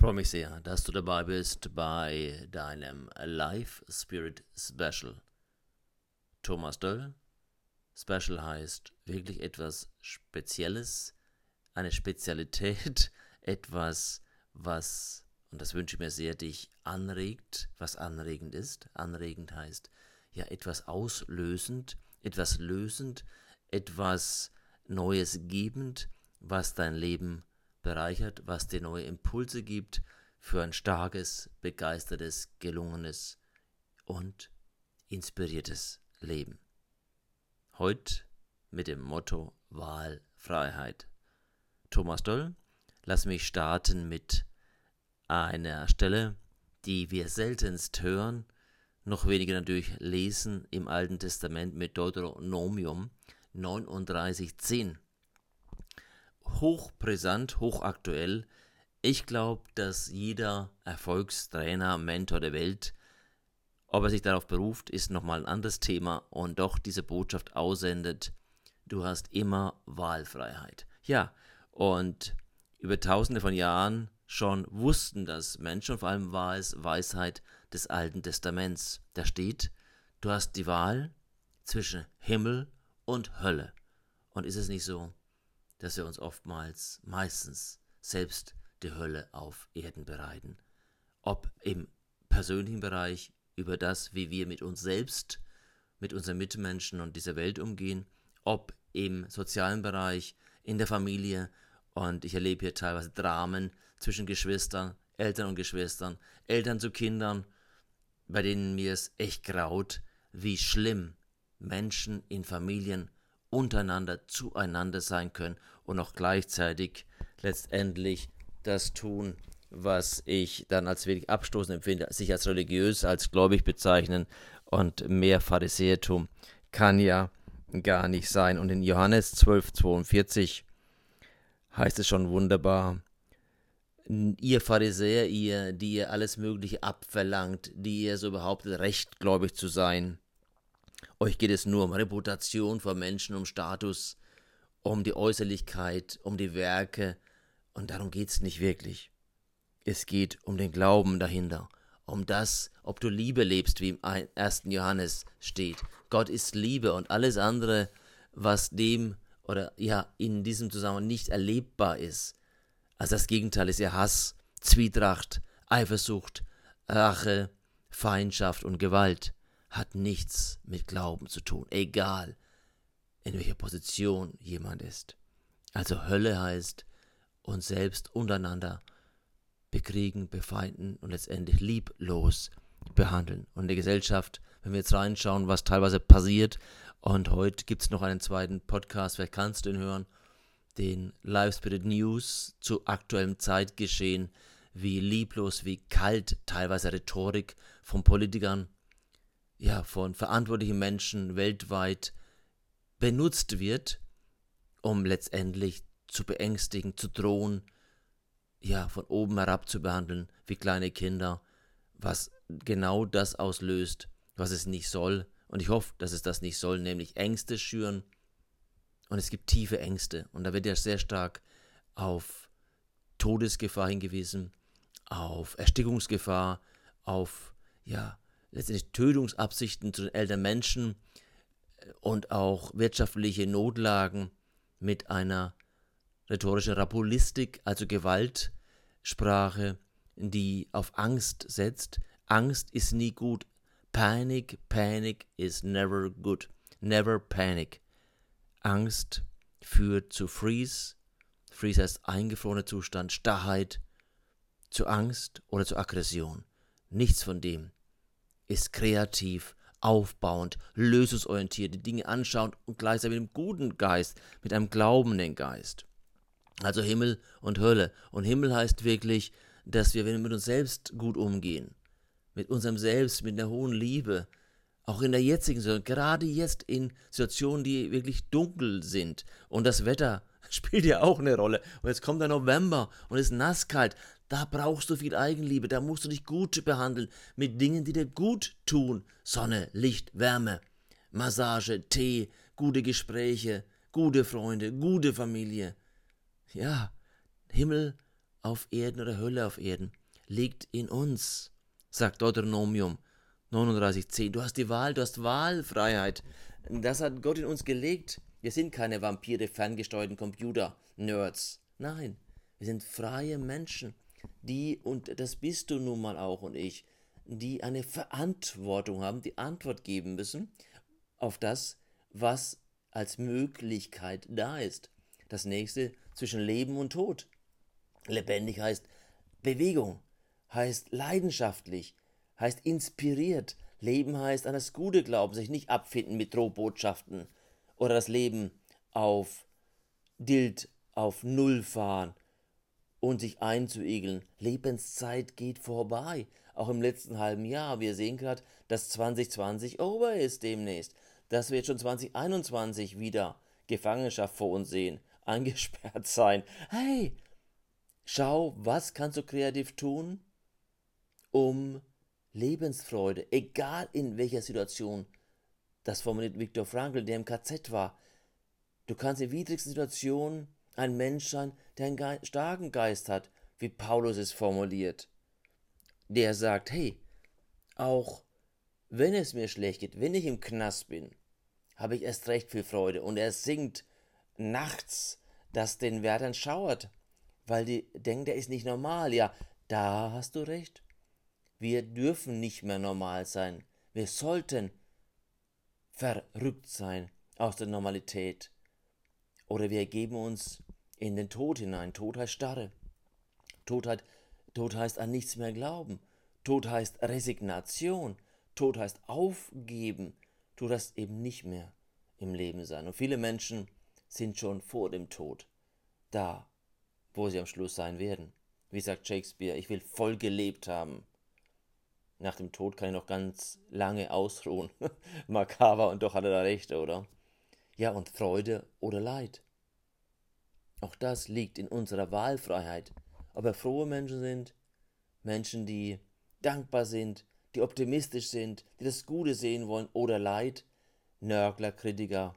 freue mich sehr, dass du dabei bist bei deinem Life Spirit Special. Thomas Döll. Special heißt wirklich etwas Spezielles, eine Spezialität, etwas, was, und das wünsche ich mir sehr, dich anregt, was anregend ist. Anregend heißt ja etwas auslösend, etwas lösend, etwas Neues gebend, was dein Leben bereichert, was dir neue Impulse gibt für ein starkes, begeistertes, gelungenes und inspiriertes Leben. Heute mit dem Motto Wahlfreiheit. Thomas Doll, lass mich starten mit einer Stelle, die wir seltenst hören, noch weniger natürlich lesen im Alten Testament mit Deuteronomium 39,10 hochbrisant, hochaktuell. Ich glaube, dass jeder Erfolgstrainer, Mentor der Welt, ob er sich darauf beruft, ist nochmal ein anderes Thema und doch diese Botschaft aussendet. Du hast immer Wahlfreiheit. Ja, und über tausende von Jahren schon wussten das Menschen vor allem war es Weisheit des Alten Testaments. Da steht, du hast die Wahl zwischen Himmel und Hölle. Und ist es nicht so? Dass wir uns oftmals, meistens selbst die Hölle auf Erden bereiten. Ob im persönlichen Bereich über das, wie wir mit uns selbst, mit unseren Mitmenschen und dieser Welt umgehen, ob im sozialen Bereich, in der Familie. Und ich erlebe hier teilweise Dramen zwischen Geschwistern, Eltern und Geschwistern, Eltern zu Kindern, bei denen mir es echt graut, wie schlimm Menschen in Familien untereinander zueinander sein können und auch gleichzeitig letztendlich das tun, was ich dann als wirklich abstoßend empfinde, sich als religiös, als gläubig bezeichnen und mehr Pharisäertum kann ja gar nicht sein. Und in Johannes 12,42 heißt es schon wunderbar, ihr Pharisäer, ihr, die ihr alles Mögliche abverlangt, die ihr so behauptet, rechtgläubig zu sein, euch geht es nur um Reputation vor Menschen, um Status, um die Äußerlichkeit, um die Werke, und darum geht es nicht wirklich. Es geht um den Glauben dahinter, um das, ob du Liebe lebst, wie im 1. Johannes steht. Gott ist Liebe und alles andere, was dem oder ja in diesem Zusammenhang nicht erlebbar ist. Also das Gegenteil ist ja Hass, Zwietracht, Eifersucht, Rache, Feindschaft und Gewalt hat nichts mit Glauben zu tun, egal in welcher Position jemand ist. Also Hölle heißt uns selbst untereinander bekriegen, befeinden und letztendlich lieblos behandeln. Und in der Gesellschaft, wenn wir jetzt reinschauen, was teilweise passiert, und heute gibt es noch einen zweiten Podcast, vielleicht kannst du ihn hören, den Live Spirit News zu aktuellem Zeitgeschehen, wie lieblos, wie kalt teilweise Rhetorik von Politikern ja, von verantwortlichen Menschen weltweit benutzt wird, um letztendlich zu beängstigen, zu drohen, ja, von oben herab zu behandeln, wie kleine Kinder, was genau das auslöst, was es nicht soll. Und ich hoffe, dass es das nicht soll, nämlich Ängste schüren. Und es gibt tiefe Ängste. Und da wird ja sehr stark auf Todesgefahr hingewiesen, auf Erstickungsgefahr, auf, ja, letztendlich Tötungsabsichten zu den älteren Menschen äh, und auch wirtschaftliche Notlagen mit einer rhetorischen Rapulistik, also Gewaltsprache, die auf Angst setzt. Angst ist nie gut. Panic, panic is never good. Never panic. Angst führt zu Freeze. Freeze heißt eingefrorener Zustand, Starrheit, zu Angst oder zu Aggression. Nichts von dem ist kreativ, aufbauend, lösungsorientiert, die Dinge anschauen und gleichzeitig mit einem guten Geist, mit einem glaubenden Geist. Also Himmel und Hölle. Und Himmel heißt wirklich, dass wir, wenn wir mit uns selbst gut umgehen, mit unserem Selbst, mit einer hohen Liebe, auch in der jetzigen Situation, gerade jetzt in Situationen, die wirklich dunkel sind und das Wetter spielt ja auch eine Rolle. Und jetzt kommt der November und es ist nasskalt. Da brauchst du viel Eigenliebe, da musst du dich gut behandeln mit Dingen, die dir gut tun. Sonne, Licht, Wärme, Massage, Tee, gute Gespräche, gute Freunde, gute Familie. Ja, Himmel auf Erden oder Hölle auf Erden liegt in uns, sagt Deuteronomium 39,10. Du hast die Wahl, du hast Wahlfreiheit. Das hat Gott in uns gelegt. Wir sind keine Vampire, ferngesteuerten Computer, Nerds. Nein, wir sind freie Menschen, die, und das bist du nun mal auch und ich, die eine Verantwortung haben, die Antwort geben müssen auf das, was als Möglichkeit da ist. Das nächste zwischen Leben und Tod. Lebendig heißt Bewegung, heißt leidenschaftlich, heißt inspiriert. Leben heißt an das Gute glauben, sich nicht abfinden mit Drohbotschaften oder das Leben auf Dilt, auf Null fahren und sich einzuigeln. Lebenszeit geht vorbei, auch im letzten halben Jahr. Wir sehen gerade, dass 2020 over ist demnächst, dass wir jetzt schon 2021 wieder Gefangenschaft vor uns sehen, eingesperrt sein. Hey, schau, was kannst du kreativ tun, um Lebensfreude, egal in welcher Situation, das formuliert Viktor Frankl, der im KZ war. Du kannst in widrigsten Situationen ein Mensch sein, der einen starken Geist hat, wie Paulus es formuliert. Der sagt, hey, auch wenn es mir schlecht geht, wenn ich im Knast bin, habe ich erst recht viel Freude. Und er singt nachts, dass den Wärtern schauert, weil die denken, der ist nicht normal. Ja, da hast du recht. Wir dürfen nicht mehr normal sein. Wir sollten verrückt sein aus der Normalität. Oder wir ergeben uns in den Tod hinein. Tod heißt Starre. Tod, hat, Tod heißt an nichts mehr glauben. Tod heißt Resignation. Tod heißt aufgeben. Tod heißt eben nicht mehr im Leben sein. Und viele Menschen sind schon vor dem Tod da, wo sie am Schluss sein werden. Wie sagt Shakespeare, ich will voll gelebt haben nach dem Tod kann ich noch ganz lange ausruhen. Makaber und doch hat er da recht, oder? Ja, und Freude oder Leid. Auch das liegt in unserer Wahlfreiheit. Ob wir frohe Menschen sind, Menschen, die dankbar sind, die optimistisch sind, die das Gute sehen wollen oder Leid, Nörgler, Kritiker,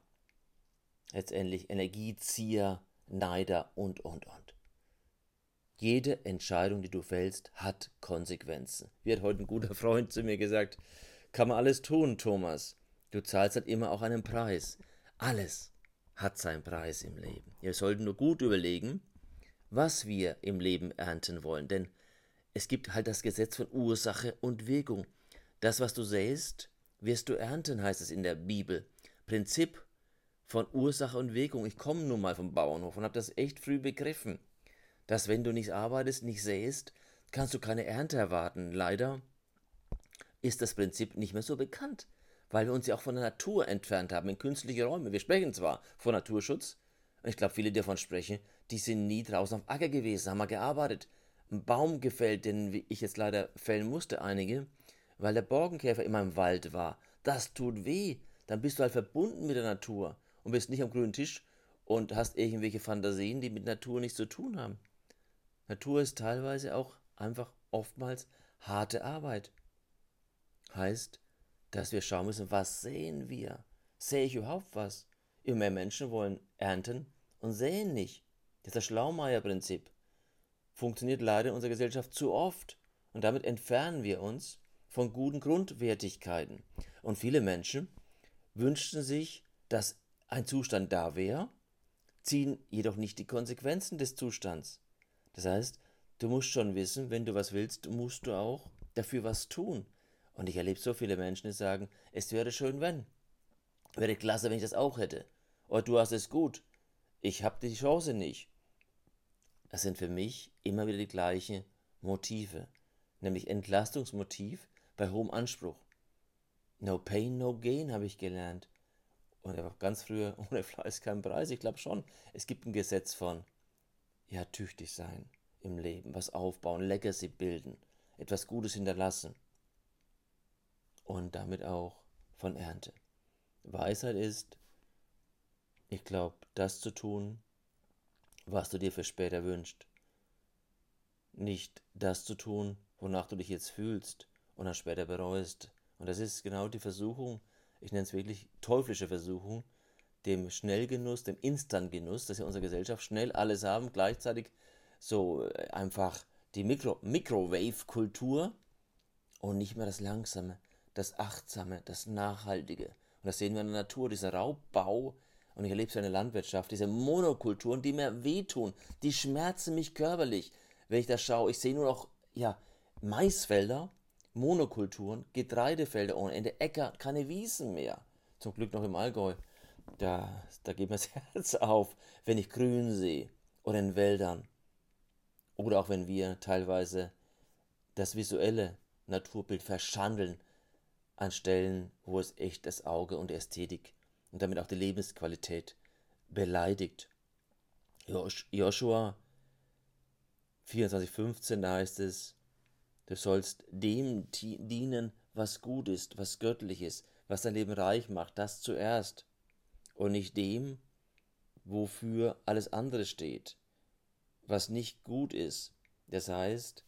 letztendlich Energiezieher, Neider und, und, und. Jede Entscheidung, die du fällst, hat Konsequenzen. Wie hat heute ein guter Freund zu mir gesagt, kann man alles tun, Thomas. Du zahlst halt immer auch einen Preis. Alles hat seinen Preis im Leben. Wir sollten nur gut überlegen, was wir im Leben ernten wollen. Denn es gibt halt das Gesetz von Ursache und Wirkung. Das, was du säst, wirst du ernten, heißt es in der Bibel. Prinzip von Ursache und Wirkung. Ich komme nun mal vom Bauernhof und habe das echt früh begriffen dass wenn du nicht arbeitest, nicht säst, kannst du keine Ernte erwarten. Leider ist das Prinzip nicht mehr so bekannt, weil wir uns ja auch von der Natur entfernt haben, in künstliche Räume. Wir sprechen zwar von Naturschutz, und ich glaube, viele, die davon sprechen, die sind nie draußen auf Acker gewesen, haben mal gearbeitet, einen Baum gefällt, den ich jetzt leider fällen musste, einige, weil der Borkenkäfer immer im Wald war. Das tut weh. Dann bist du halt verbunden mit der Natur und bist nicht am grünen Tisch und hast irgendwelche Fantasien, die mit Natur nichts zu tun haben. Natur ist teilweise auch einfach oftmals harte Arbeit. Heißt, dass wir schauen müssen, was sehen wir? Sehe ich überhaupt was? Immer mehr Menschen wollen ernten und sehen nicht. Das ist das Schlaumeier-Prinzip. Funktioniert leider in unserer Gesellschaft zu oft. Und damit entfernen wir uns von guten Grundwertigkeiten. Und viele Menschen wünschten sich, dass ein Zustand da wäre, ziehen jedoch nicht die Konsequenzen des Zustands. Das heißt, du musst schon wissen, wenn du was willst, musst du auch dafür was tun. Und ich erlebe so viele Menschen, die sagen, es wäre schön, wenn. Wäre klasse, wenn ich das auch hätte. Oder du hast es gut. Ich habe die Chance nicht. Das sind für mich immer wieder die gleichen Motive. Nämlich Entlastungsmotiv bei hohem Anspruch. No pain, no gain, habe ich gelernt. Und einfach ganz früher, ohne Fleiß kein Preis. Ich glaube schon, es gibt ein Gesetz von ja, tüchtig sein im Leben, was aufbauen, Legacy bilden, etwas Gutes hinterlassen und damit auch von Ernte. Weisheit ist, ich glaube, das zu tun, was du dir für später wünschst. Nicht das zu tun, wonach du dich jetzt fühlst und dann später bereust. Und das ist genau die Versuchung, ich nenne es wirklich teuflische Versuchung, dem Schnellgenuss, dem Instantgenuss, dass ja unsere Gesellschaft schnell alles haben, gleichzeitig so äh, einfach die Mikro Microwave-Kultur und nicht mehr das Langsame, das Achtsame, das Nachhaltige. Und das sehen wir in der Natur, dieser Raubbau. Und ich erlebe es in der Landwirtschaft, diese Monokulturen, die mir wehtun, die schmerzen mich körperlich, wenn ich da schaue. Ich sehe nur noch, ja, Maisfelder, Monokulturen, Getreidefelder ohne Ende, Äcker, keine Wiesen mehr. Zum Glück noch im Allgäu. Da, da geht mir das Herz auf, wenn ich Grün sehe oder in Wäldern. Oder auch wenn wir teilweise das visuelle Naturbild verschandeln an Stellen, wo es echt das Auge und die Ästhetik und damit auch die Lebensqualität beleidigt. Joshua 24,15, da heißt es, du sollst dem dienen, was gut ist, was göttlich ist, was dein Leben reich macht, das zuerst und nicht dem, wofür alles andere steht, was nicht gut ist. Das heißt,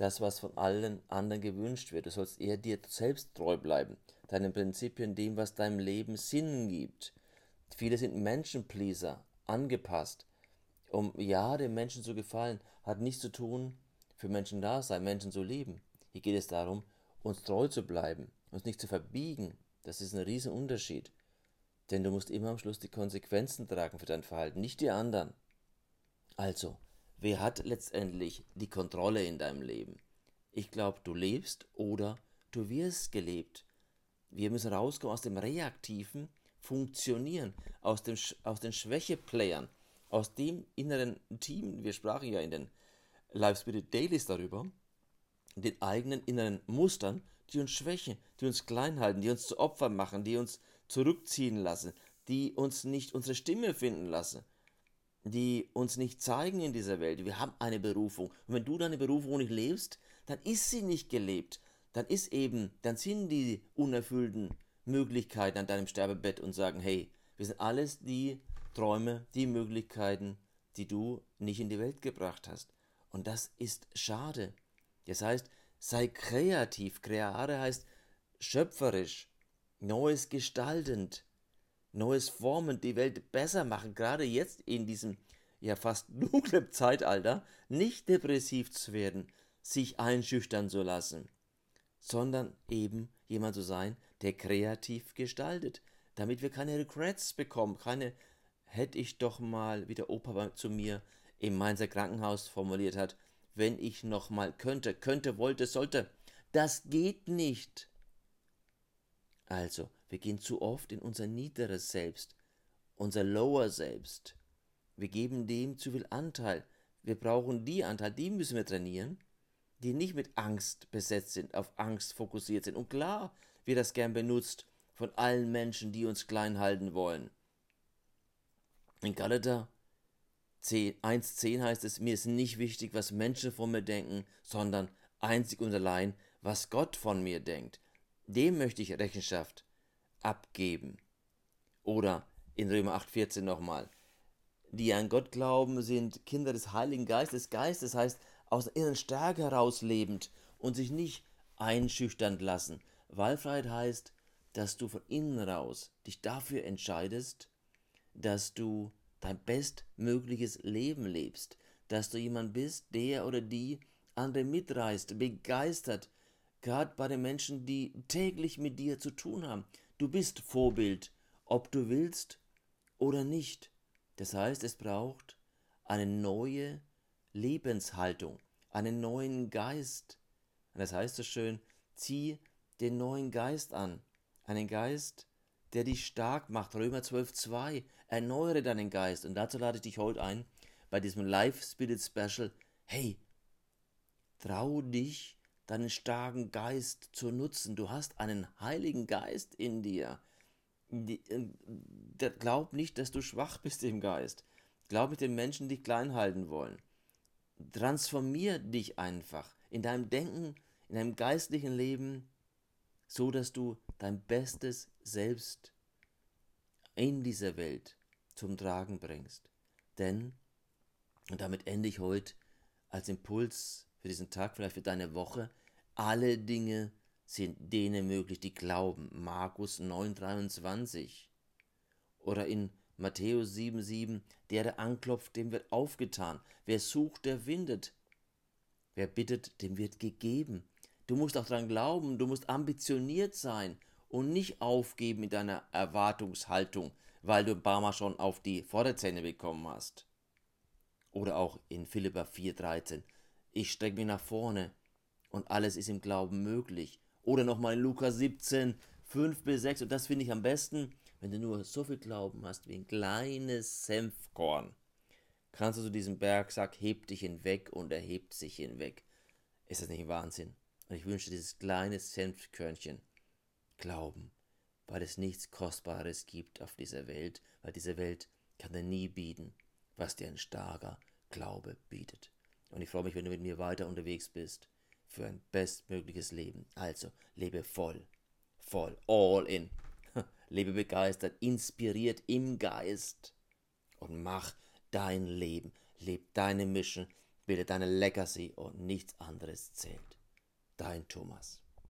das, was von allen anderen gewünscht wird. Du sollst eher dir selbst treu bleiben, deinen Prinzipien, dem, was deinem Leben Sinn gibt. Viele sind Menschenpleaser, angepasst, um ja dem Menschen zu gefallen, hat nichts zu tun, für Menschen da sein, Menschen zu lieben. Hier geht es darum, uns treu zu bleiben, uns nicht zu verbiegen. Das ist ein Riesenunterschied. Denn du musst immer am Schluss die Konsequenzen tragen für dein Verhalten, nicht die anderen. Also, wer hat letztendlich die Kontrolle in deinem Leben? Ich glaube, du lebst oder du wirst gelebt. Wir müssen rauskommen aus dem reaktiven Funktionieren, aus, dem, aus den Schwächeplayern, aus dem inneren Team. Wir sprachen ja in den Live Spirit Dailies darüber, den eigenen inneren Mustern, die uns schwächen, die uns klein halten, die uns zu Opfern machen, die uns zurückziehen lassen, die uns nicht unsere Stimme finden lassen, die uns nicht zeigen in dieser Welt. Wir haben eine Berufung. Und wenn du deine Berufung nicht lebst, dann ist sie nicht gelebt. Dann ist eben, dann sind die unerfüllten Möglichkeiten an deinem Sterbebett und sagen, hey, wir sind alles die Träume, die Möglichkeiten, die du nicht in die Welt gebracht hast. Und das ist schade. Das heißt, sei kreativ. Kreare heißt schöpferisch, Neues gestaltend, Neues formend, die Welt besser machen, gerade jetzt in diesem ja fast dunklen Zeitalter, nicht depressiv zu werden, sich einschüchtern zu lassen, sondern eben jemand zu sein, der kreativ gestaltet, damit wir keine Regrets bekommen, keine hätte ich doch mal, wie der Opa zu mir im Mainzer Krankenhaus formuliert hat, wenn ich noch mal könnte, könnte, wollte, sollte. Das geht nicht. Also, wir gehen zu oft in unser niederes Selbst, unser lower Selbst. Wir geben dem zu viel Anteil. Wir brauchen die Anteil, die müssen wir trainieren, die nicht mit Angst besetzt sind, auf Angst fokussiert sind. Und klar wird das gern benutzt von allen Menschen, die uns klein halten wollen. In Galater 1,10 heißt es, mir ist nicht wichtig, was Menschen von mir denken, sondern einzig und allein, was Gott von mir denkt dem möchte ich Rechenschaft abgeben. Oder in Römer 8,14 nochmal. Die an Gott glauben, sind Kinder des Heiligen Geistes. Geistes heißt, aus ihren Stärke heraus lebend und sich nicht einschüchtern lassen. Wahlfreiheit heißt, dass du von innen raus dich dafür entscheidest, dass du dein bestmögliches Leben lebst, dass du jemand bist, der oder die andere mitreißt, begeistert, gerade bei den Menschen, die täglich mit dir zu tun haben. Du bist Vorbild, ob du willst oder nicht. Das heißt, es braucht eine neue Lebenshaltung, einen neuen Geist. Und das heißt so schön, zieh den neuen Geist an. Einen Geist, der dich stark macht. Römer 12,2. Erneuere deinen Geist. Und dazu lade ich dich heute ein, bei diesem Life Spirit Special. Hey, trau dich, deinen starken Geist zu nutzen. Du hast einen Heiligen Geist in dir. Äh, glaub nicht, dass du schwach bist im Geist. Glaub nicht den Menschen, dich klein halten wollen. Transformier dich einfach in deinem Denken, in deinem geistlichen Leben, so dass du dein bestes Selbst in dieser Welt zum Tragen bringst. Denn, und damit ende ich heute als Impuls für diesen Tag, vielleicht für deine Woche, alle Dinge sind denen möglich, die glauben. Markus 9,23. Oder in Matthäus 7,7, der, der anklopft, dem wird aufgetan. Wer sucht, der findet. Wer bittet, dem wird gegeben. Du musst auch daran glauben, du musst ambitioniert sein und nicht aufgeben in deiner Erwartungshaltung, weil du Mal schon auf die Vorderzähne bekommen hast. Oder auch in Philippa 4,13. Ich strecke mich nach vorne und alles ist im Glauben möglich. Oder nochmal in Lukas 17, 5 bis 6. Und das finde ich am besten, wenn du nur so viel Glauben hast wie ein kleines Senfkorn. Kannst du zu diesem Berg sagen, heb dich hinweg und er hebt sich hinweg. Ist das nicht Wahnsinn? Und ich wünsche dieses kleine Senfkörnchen Glauben, weil es nichts Kostbares gibt auf dieser Welt, weil diese Welt kann dir nie bieten, was dir ein starker Glaube bietet. Und ich freue mich, wenn du mit mir weiter unterwegs bist für ein bestmögliches Leben. Also lebe voll, voll, all in. Lebe begeistert, inspiriert im Geist und mach dein Leben. Leb deine Mission, bilde deine Legacy und nichts anderes zählt. Dein Thomas.